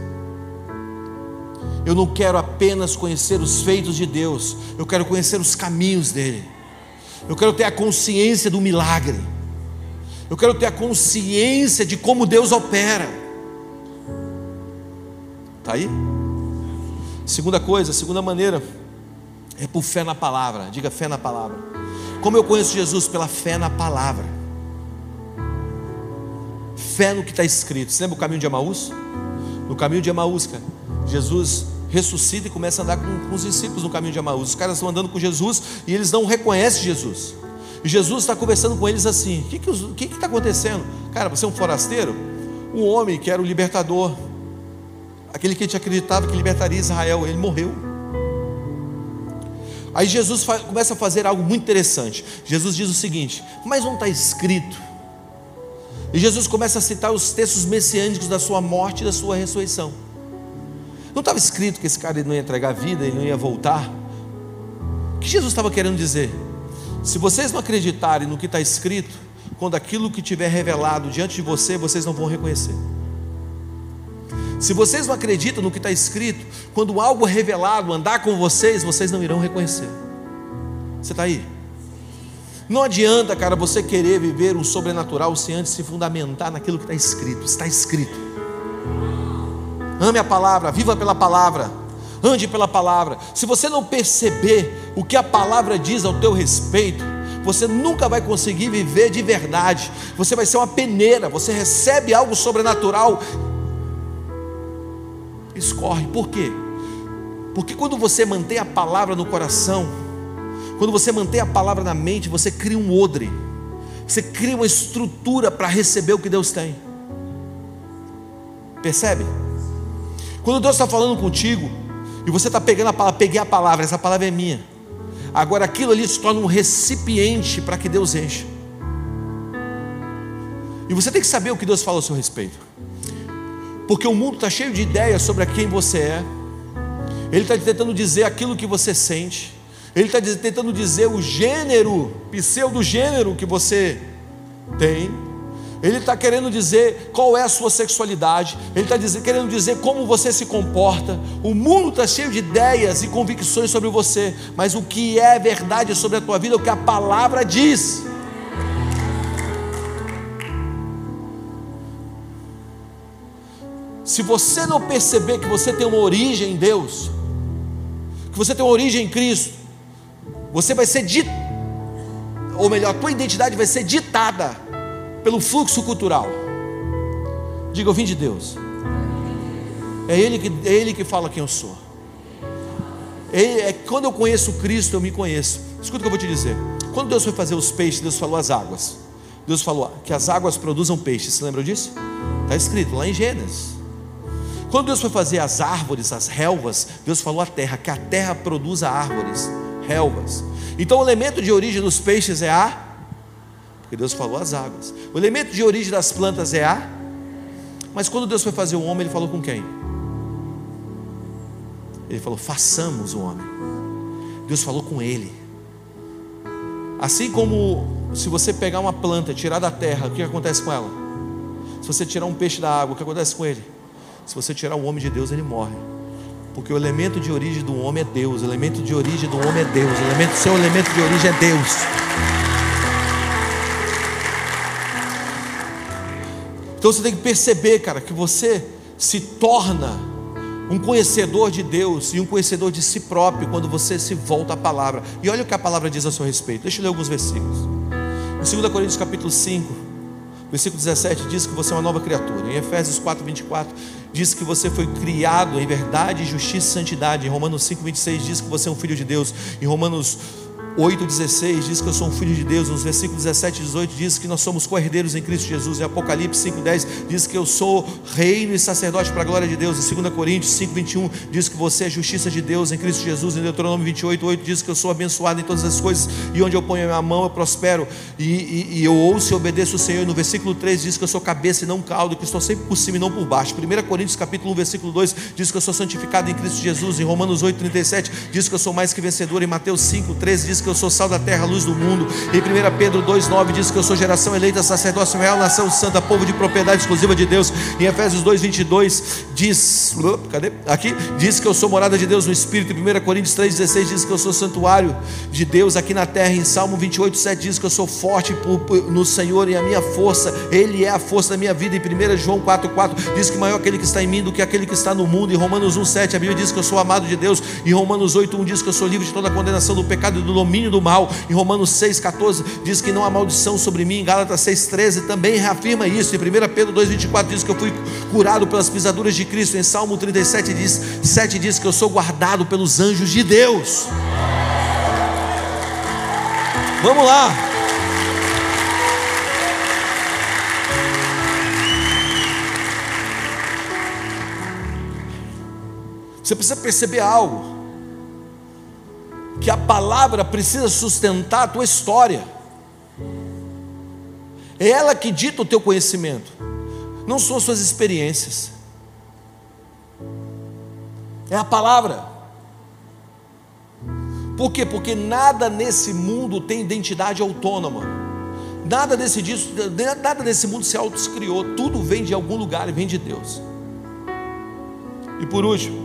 Eu não quero apenas conhecer os feitos de Deus, eu quero conhecer os caminhos dele. Eu quero ter a consciência do milagre. Eu quero ter a consciência de como Deus opera. Está aí? Segunda coisa, segunda maneira, é por fé na palavra. Diga fé na palavra. Como eu conheço Jesus? Pela fé na palavra. Fé no que está escrito. Você lembra o caminho de Emaús? No caminho de Emaús, cara, Jesus ressuscita e começa a andar com, com os discípulos no caminho de Emaús. Os caras estão andando com Jesus e eles não reconhecem Jesus. E Jesus está conversando com eles assim: O que está acontecendo? Cara, você é um forasteiro? Um homem que era o libertador, aquele que a gente acreditava que libertaria Israel, ele morreu. Aí Jesus começa a fazer algo muito interessante. Jesus diz o seguinte: Mas não está escrito. E Jesus começa a citar os textos messiânicos da sua morte e da sua ressurreição. Não estava escrito que esse cara não ia entregar a vida, ele não ia voltar. O que Jesus estava querendo dizer? Se vocês não acreditarem no que está escrito, quando aquilo que tiver revelado diante de você, vocês não vão reconhecer. Se vocês não acreditam no que está escrito, quando algo é revelado andar com vocês, vocês não irão reconhecer. Você está aí? Não adianta, cara, você querer viver um sobrenatural sem antes se fundamentar naquilo que está escrito. Está escrito. Ame a palavra, viva pela palavra, ande pela palavra. Se você não perceber o que a palavra diz ao teu respeito, você nunca vai conseguir viver de verdade. Você vai ser uma peneira. Você recebe algo sobrenatural escorre. Por quê? Porque quando você mantém a palavra no coração, quando você mantém a palavra na mente, você cria um odre, você cria uma estrutura para receber o que Deus tem. Percebe? Quando Deus está falando contigo, e você está pegando a palavra, peguei a palavra, essa palavra é minha. Agora aquilo ali se torna um recipiente para que Deus encha. E você tem que saber o que Deus fala a seu respeito. Porque o mundo está cheio de ideias sobre quem você é. Ele está tentando dizer aquilo que você sente. Ele está tentando dizer o gênero, pseudo-gênero que você tem. Ele está querendo dizer qual é a sua sexualidade. Ele está querendo dizer como você se comporta. O mundo está cheio de ideias e convicções sobre você. Mas o que é verdade sobre a tua vida é o que a palavra diz. Se você não perceber que você tem uma origem em Deus, que você tem uma origem em Cristo, você vai ser ou melhor, a tua identidade vai ser ditada pelo fluxo cultural. Diga, eu vim de Deus. É Ele que, é ele que fala quem eu sou. É, é, quando eu conheço Cristo, eu me conheço. Escuta o que eu vou te dizer. Quando Deus foi fazer os peixes, Deus falou as águas. Deus falou que as águas produzam peixes. Você lembra disso? Está escrito lá em Gênesis. Quando Deus foi fazer as árvores, as relvas, Deus falou à terra, que a terra produza árvores, relvas. Então o elemento de origem dos peixes é a, porque Deus falou as águas. O elemento de origem das plantas é a, mas quando Deus foi fazer o homem, Ele falou com quem? Ele falou: façamos o homem. Deus falou com ele. Assim como se você pegar uma planta, tirar da terra, o que acontece com ela? Se você tirar um peixe da água, o que acontece com ele? Se você tirar o homem de Deus, ele morre. Porque o elemento de origem do homem é Deus. O elemento de origem do homem é Deus. O elemento, seu elemento de origem é Deus. Então você tem que perceber, cara, que você se torna um conhecedor de Deus e um conhecedor de si próprio quando você se volta à palavra. E olha o que a palavra diz a seu respeito. Deixa eu ler alguns versículos. Em 2 Coríntios capítulo 5, versículo 17 diz que você é uma nova criatura. Em Efésios 4, 24 diz que você foi criado em verdade, justiça e santidade. Em Romanos 5, 26 diz que você é um filho de Deus. Em Romanos 8,16 diz que eu sou um filho de Deus. Nos versículos 17 e 18 diz que nós somos cordeiros em Cristo Jesus. Em Apocalipse 5,10 diz que eu sou reino e sacerdote para a glória de Deus. Em 2 Coríntios 5,21 diz que você é justiça de Deus em Cristo Jesus. Em Deuteronômio 28,8 diz que eu sou abençoado em todas as coisas e onde eu ponho a minha mão eu prospero. E, e, e eu ouço e obedeço o Senhor. No versículo 3 diz que eu sou cabeça e não caldo, que estou sempre por cima e não por baixo. 1 Coríntios capítulo 1, versículo 2 diz que eu sou santificado em Cristo Jesus. Em Romanos 8,37 diz que eu sou mais que vencedor. Em Mateus 5,13 diz que eu sou sal da terra, luz do mundo. Em 1 Pedro 2,9 diz que eu sou geração eleita, sacerdócio real, nação santa, povo de propriedade exclusiva de Deus. Em Efésios 2,22 diz, cadê? Aqui, diz que eu sou morada de Deus no Espírito. Em 1 Coríntios 3,16 diz que eu sou santuário de Deus aqui na terra. Em Salmo 28,7 diz que eu sou forte no Senhor e a minha força, Ele é a força da minha vida. Em 1 João 4,4 diz que maior aquele que está em mim do que aquele que está no mundo. Em Romanos 1,7 a Bíblia diz que eu sou amado de Deus. Em Romanos 8,1 diz que eu sou livre de toda a condenação do pecado e do domínio do mal mal. Em Romanos 6,14 diz que não há maldição sobre mim. Em Gálatas 6,13 também reafirma isso. Em 1 Pedro 2,24 diz que eu fui curado pelas pisaduras de Cristo. Em Salmo 37 diz, 7 diz que eu sou guardado pelos anjos de Deus. Vamos lá. Você precisa perceber algo que a palavra precisa sustentar a tua história. É ela que dita o teu conhecimento, não são as suas experiências. É a palavra. Por quê? Porque nada nesse mundo tem identidade autônoma. Nada desse, disso, nada desse mundo se auto-criou. Tudo vem de algum lugar e vem de Deus. E por último,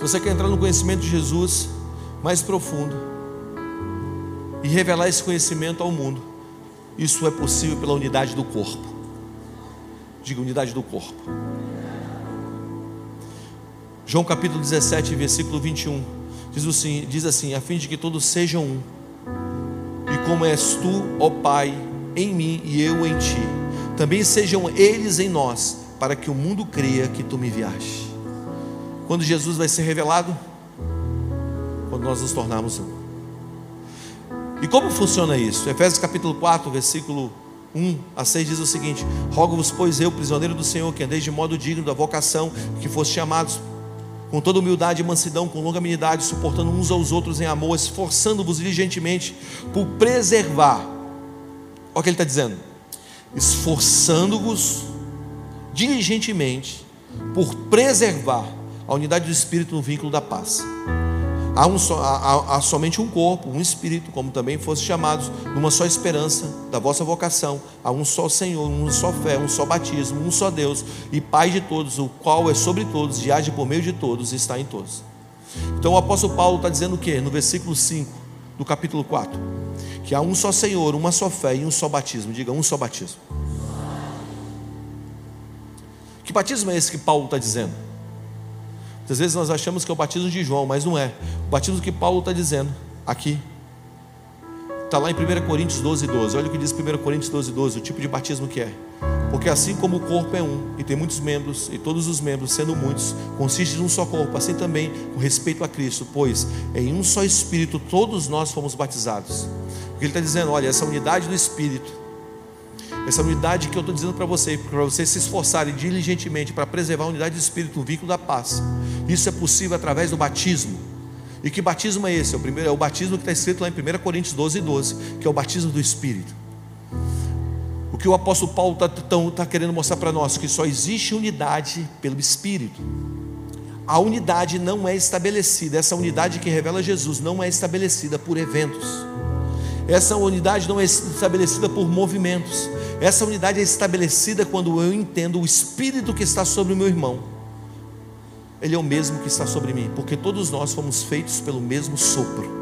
se você quer entrar no conhecimento de Jesus mais profundo e revelar esse conhecimento ao mundo, isso é possível pela unidade do corpo. Diga unidade do corpo. João capítulo 17, versículo 21, diz assim, diz assim: a fim de que todos sejam um, e como és tu, ó Pai, em mim e eu em ti, também sejam eles em nós, para que o mundo creia que tu me enviaste. Quando Jesus vai ser revelado? Quando nós nos tornarmos um. E como funciona isso? Efésios capítulo 4, versículo 1 a 6 diz o seguinte: Rogo-vos, pois eu, prisioneiro do Senhor, que andeis de modo digno da vocação, que foste chamados com toda humildade e mansidão, com longanimidade, suportando uns aos outros em amor, esforçando-vos diligentemente por preservar. Olha o que ele está dizendo: esforçando-vos diligentemente por preservar a unidade do Espírito no vínculo da paz. Há, um há, há, somente um corpo, um Espírito, como também fosse chamados, numa só esperança da vossa vocação. Há um só Senhor, uma só fé, um só batismo, um só Deus e Pai de todos, o qual é sobre todos e age por meio de todos e está em todos. Então o apóstolo Paulo está dizendo o que? No versículo 5 do capítulo 4: que há um só Senhor, uma só fé e um só batismo. Diga, um só batismo. Que batismo é esse que Paulo está dizendo? Às vezes nós achamos que é o batismo de João, mas não é. O batismo que Paulo está dizendo aqui Está lá em 1 Coríntios 12, 12. Olha o que diz 1 Coríntios 12, 12, o tipo de batismo que é. Porque assim como o corpo é um e tem muitos membros, e todos os membros, sendo muitos, consiste de um só corpo, assim também com respeito a Cristo, pois em um só Espírito todos nós fomos batizados. Porque ele está dizendo: olha, essa unidade do Espírito, essa unidade que eu estou dizendo para você, para vocês se esforçarem diligentemente para preservar a unidade do Espírito, o vínculo da paz, isso é possível através do batismo. E que batismo é esse? É o, primeiro, é o batismo que está escrito lá em 1 Coríntios 12, 12, que é o batismo do Espírito. O que o apóstolo Paulo está tá querendo mostrar para nós? Que só existe unidade pelo Espírito. A unidade não é estabelecida, essa unidade que revela Jesus não é estabelecida por eventos. Essa unidade não é estabelecida por movimentos. Essa unidade é estabelecida quando eu entendo o Espírito que está sobre o meu irmão ele é o mesmo que está sobre mim, porque todos nós fomos feitos pelo mesmo sopro.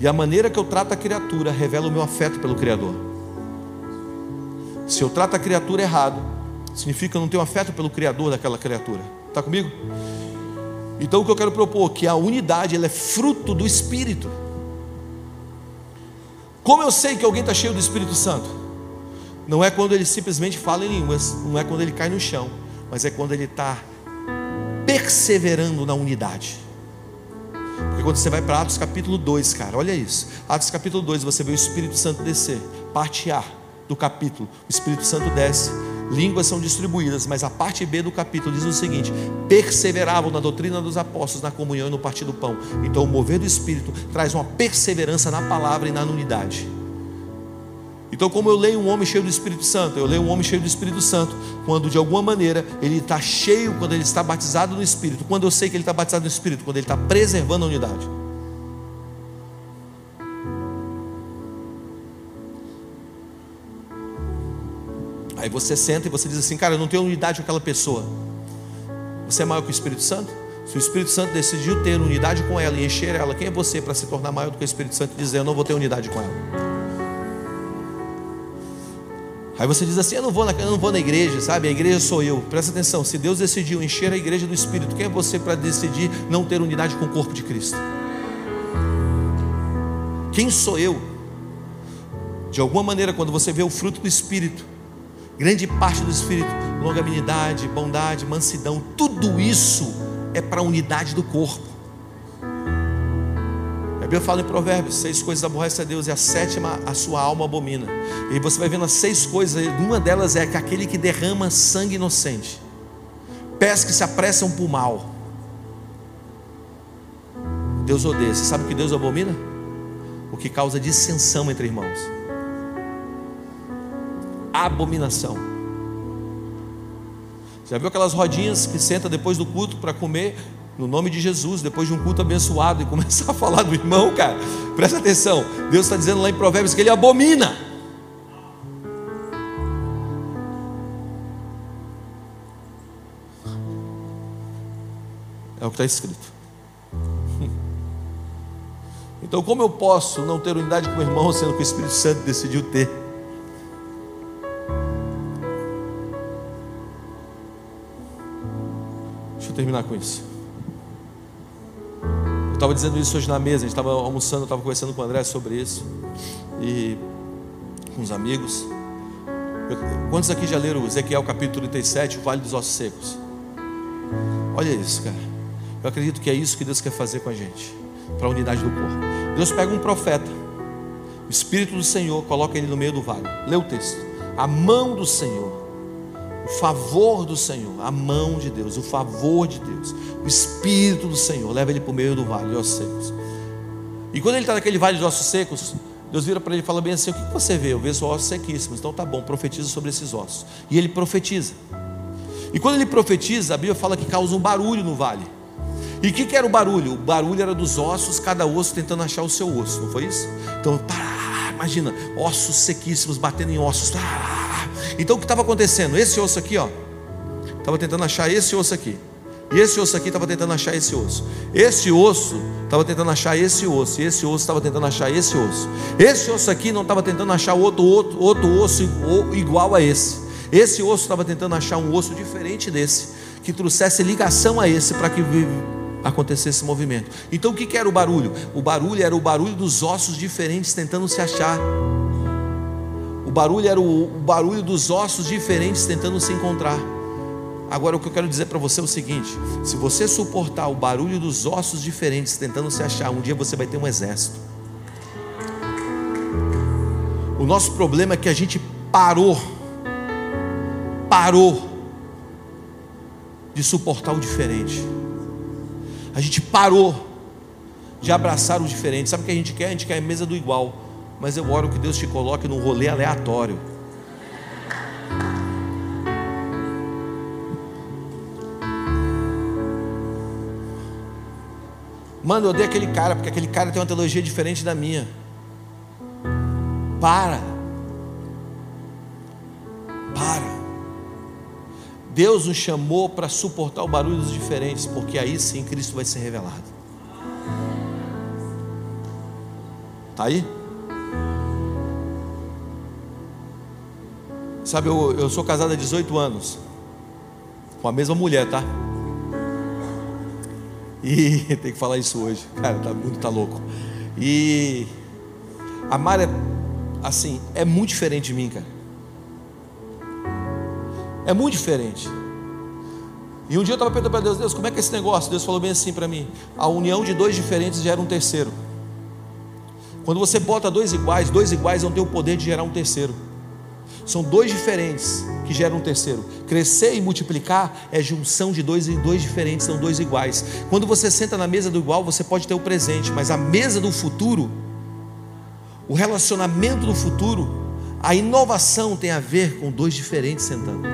E a maneira que eu trato a criatura revela o meu afeto pelo Criador. Se eu trato a criatura errado, significa que eu não tenho afeto pelo Criador daquela criatura. Está comigo? Então o que eu quero propor que a unidade ela é fruto do Espírito. Como eu sei que alguém está cheio do Espírito Santo? Não é quando ele simplesmente fala em línguas, não é quando ele cai no chão, mas é quando ele está perseverando na unidade. Porque quando você vai para Atos capítulo 2, cara, olha isso. Atos capítulo 2, você vê o Espírito Santo descer. Parte A do capítulo, o Espírito Santo desce. Línguas são distribuídas, mas a parte B do capítulo diz o seguinte: perseveravam na doutrina dos apóstolos, na comunhão e no partir do pão. Então, o mover do Espírito traz uma perseverança na palavra e na unidade. Então, como eu leio um homem cheio do Espírito Santo, eu leio um homem cheio do Espírito Santo, quando de alguma maneira ele está cheio, quando ele está batizado no Espírito, quando eu sei que ele está batizado no Espírito, quando ele está preservando a unidade. Aí você senta e você diz assim, cara, eu não tenho unidade com aquela pessoa. Você é maior que o Espírito Santo? Se o Espírito Santo decidiu ter unidade com ela e encher ela, quem é você para se tornar maior do que o Espírito Santo e dizer eu não vou ter unidade com ela? Aí você diz assim: eu não, vou na, eu não vou na igreja, sabe? A igreja sou eu. Presta atenção: se Deus decidiu encher a igreja do Espírito, quem é você para decidir não ter unidade com o corpo de Cristo? Quem sou eu? De alguma maneira, quando você vê o fruto do Espírito, grande parte do Espírito, longanimidade, bondade, mansidão, tudo isso é para a unidade do corpo. A Bíblia fala em Provérbios: seis coisas aborrece a Deus, e a sétima a sua alma abomina. E você vai vendo as seis coisas, uma delas é que aquele que derrama sangue inocente, pés que se apressam por mal. Deus odeia. Você sabe o que Deus abomina? O que causa dissensão entre irmãos. Abominação. Já viu aquelas rodinhas que senta depois do culto para comer? no nome de Jesus, depois de um culto abençoado, e começar a falar do irmão, cara, presta atenção, Deus está dizendo lá em Provérbios que ele abomina. É o que está escrito. Então, como eu posso não ter unidade com o irmão, sendo que o Espírito Santo decidiu ter? Terminar com isso estava dizendo isso hoje na mesa, a gente estava almoçando, eu estava conversando com o André sobre isso. E com os amigos. quantos aqui já leram Ezequiel capítulo 37, o Vale dos Ossos Secos? Olha isso, cara. Eu acredito que é isso que Deus quer fazer com a gente, para a unidade do corpo. Deus pega um profeta, o Espírito do Senhor, coloca ele no meio do vale. Lê o texto. A mão do Senhor o favor do Senhor, a mão de Deus, o favor de Deus, o Espírito do Senhor, leva ele para o meio do vale de ossos secos. E quando ele está naquele vale de ossos secos, Deus vira para ele e fala bem assim: O que você vê? Eu vejo ossos sequíssimos. Então tá bom, profetiza sobre esses ossos. E ele profetiza. E quando ele profetiza, a Bíblia fala que causa um barulho no vale. E o que, que, era o barulho? O barulho era dos ossos, cada osso tentando achar o seu osso, não foi isso? Então, imagina, ossos sequíssimos batendo em ossos. Pá, então o que estava acontecendo? Esse osso aqui, ó, estava tentando achar esse osso aqui. E esse osso aqui estava tentando achar esse osso. Esse osso estava tentando achar esse osso. E esse osso estava tentando achar esse osso. Esse osso aqui não estava tentando achar outro, outro, outro osso igual a esse. Esse osso estava tentando achar um osso diferente desse, que trouxesse ligação a esse, para que acontecer esse movimento. Então o que era o barulho? O barulho era o barulho dos ossos diferentes tentando se achar. O barulho era o, barulho dos ossos diferentes tentando se encontrar. Agora o que eu quero dizer para você é o seguinte: se você suportar o barulho dos ossos diferentes tentando se achar, um dia você vai ter um exército. O nosso problema é que a gente parou, parou de suportar o diferente. A gente parou de abraçar o diferente. Sabe o que a gente quer? A gente quer a mesa do igual. Mas eu oro que Deus te coloque num rolê aleatório. Mano, eu odeio aquele cara, porque aquele cara tem uma teologia diferente da minha. Para. Para. Deus nos chamou para suportar o barulho dos diferentes, porque aí sim Cristo vai ser revelado. Está aí? Sabe, eu, eu sou casado há 18 anos, com a mesma mulher, tá? E tem que falar isso hoje, cara, tá, o mundo tá louco. E a Mara, é, assim, é muito diferente de mim, cara. É muito diferente. E um dia eu estava perguntando para Deus, Deus, como é que é esse negócio? Deus falou bem assim para mim: a união de dois diferentes gera um terceiro. Quando você bota dois iguais, dois iguais não tem o poder de gerar um terceiro. São dois diferentes que geram um terceiro. Crescer e multiplicar é junção de dois e dois diferentes, são dois iguais. Quando você senta na mesa do igual, você pode ter o presente, mas a mesa do futuro, o relacionamento do futuro, a inovação tem a ver com dois diferentes sentando.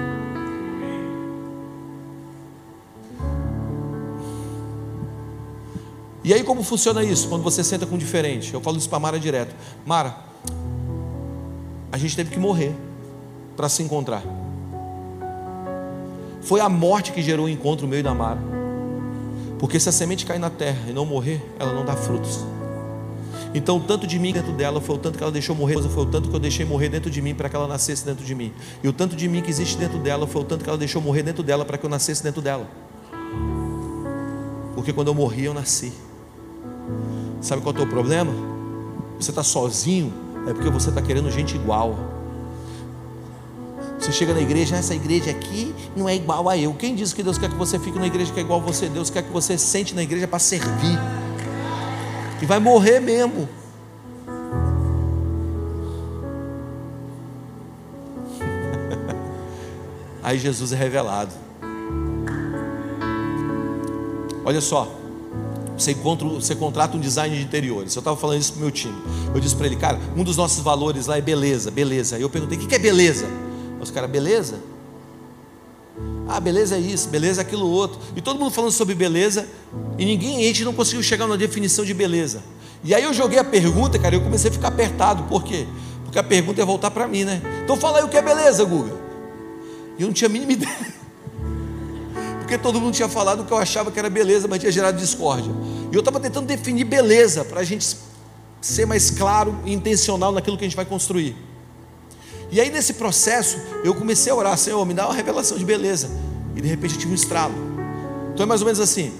E aí como funciona isso? Quando você senta com um diferente? Eu falo isso para Mara direto. Mara, a gente teve que morrer para se encontrar. Foi a morte que gerou o encontro meu e da Mara. Porque se a semente cair na terra e não morrer, ela não dá frutos. Então, tanto de mim dentro dela foi o tanto que ela deixou morrer, foi o tanto que eu deixei morrer dentro de mim para que ela nascesse dentro de mim. E o tanto de mim que existe dentro dela foi o tanto que ela deixou morrer dentro dela para que eu nascesse dentro dela. Porque quando eu morri, eu nasci. Sabe qual é o teu problema? Você está sozinho, é porque você está querendo gente igual. Você chega na igreja, essa igreja aqui não é igual a eu. Quem diz que Deus quer que você fique na igreja que é igual a você? Deus quer que você sente na igreja para servir. E vai morrer mesmo. Aí Jesus é revelado. Olha só. Você, encontra, você contrata um design de interiores. Eu estava falando isso para o meu time. Eu disse para ele, cara, um dos nossos valores lá é beleza, beleza. Aí eu perguntei, o que é beleza? Os caras, beleza? Ah, beleza é isso, beleza é aquilo outro. E todo mundo falando sobre beleza, e ninguém, a gente não conseguiu chegar na definição de beleza. E aí eu joguei a pergunta, cara, e eu comecei a ficar apertado. Por quê? Porque a pergunta ia voltar para mim, né? Então fala aí o que é beleza, Guga. E eu não tinha a mínima ideia porque todo mundo tinha falado o que eu achava que era beleza, mas tinha gerado discórdia. E eu estava tentando definir beleza para a gente ser mais claro e intencional naquilo que a gente vai construir. E aí nesse processo eu comecei a orar, Senhor, me dá uma revelação de beleza. E de repente eu tive um estralo. Então é mais ou menos assim.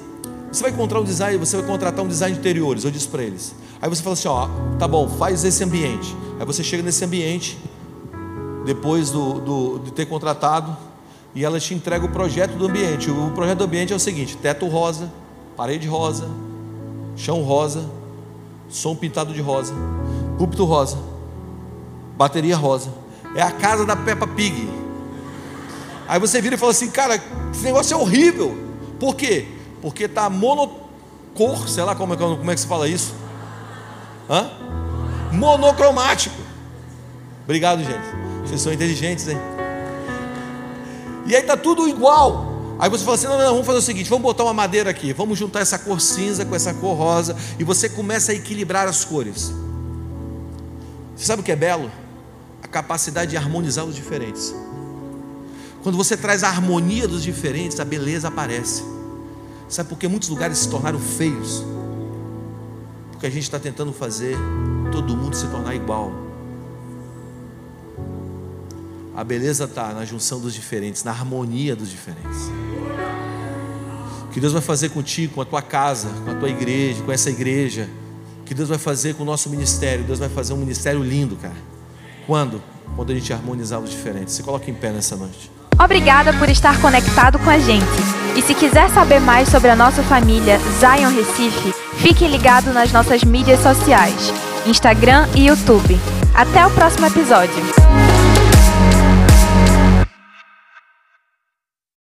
Você vai encontrar um design, você vai contratar um design de interiores, eu disse para eles. Aí você fala assim, ó, tá bom, faz esse ambiente. Aí você chega nesse ambiente, depois do, do, de ter contratado, e ela te entrega o projeto do ambiente. O projeto do ambiente é o seguinte: teto rosa, parede rosa, chão rosa, som pintado de rosa, púlpito rosa, bateria rosa. É a casa da Peppa Pig. Aí você vira e fala assim, cara, esse negócio é horrível. Por quê? Porque tá monocor, sei lá como é, como é que se fala isso. Hã? Monocromático. Obrigado, gente. Vocês são inteligentes, hein? E aí está tudo igual. Aí você fala assim: não, não, vamos fazer o seguinte: vamos botar uma madeira aqui, vamos juntar essa cor cinza com essa cor rosa, e você começa a equilibrar as cores. Você sabe o que é belo? Capacidade de harmonizar os diferentes. Quando você traz a harmonia dos diferentes, a beleza aparece. Sabe por que muitos lugares se tornaram feios? Porque a gente está tentando fazer todo mundo se tornar igual. A beleza está na junção dos diferentes, na harmonia dos diferentes. que Deus vai fazer contigo, com a tua casa, com a tua igreja, com essa igreja, que Deus vai fazer com o nosso ministério. Deus vai fazer um ministério lindo, cara. Quando? Quando a gente harmonizar os diferentes. Se coloca em pé nessa noite. Obrigada por estar conectado com a gente. E se quiser saber mais sobre a nossa família Zion Recife, fique ligado nas nossas mídias sociais, Instagram e YouTube. Até o próximo episódio.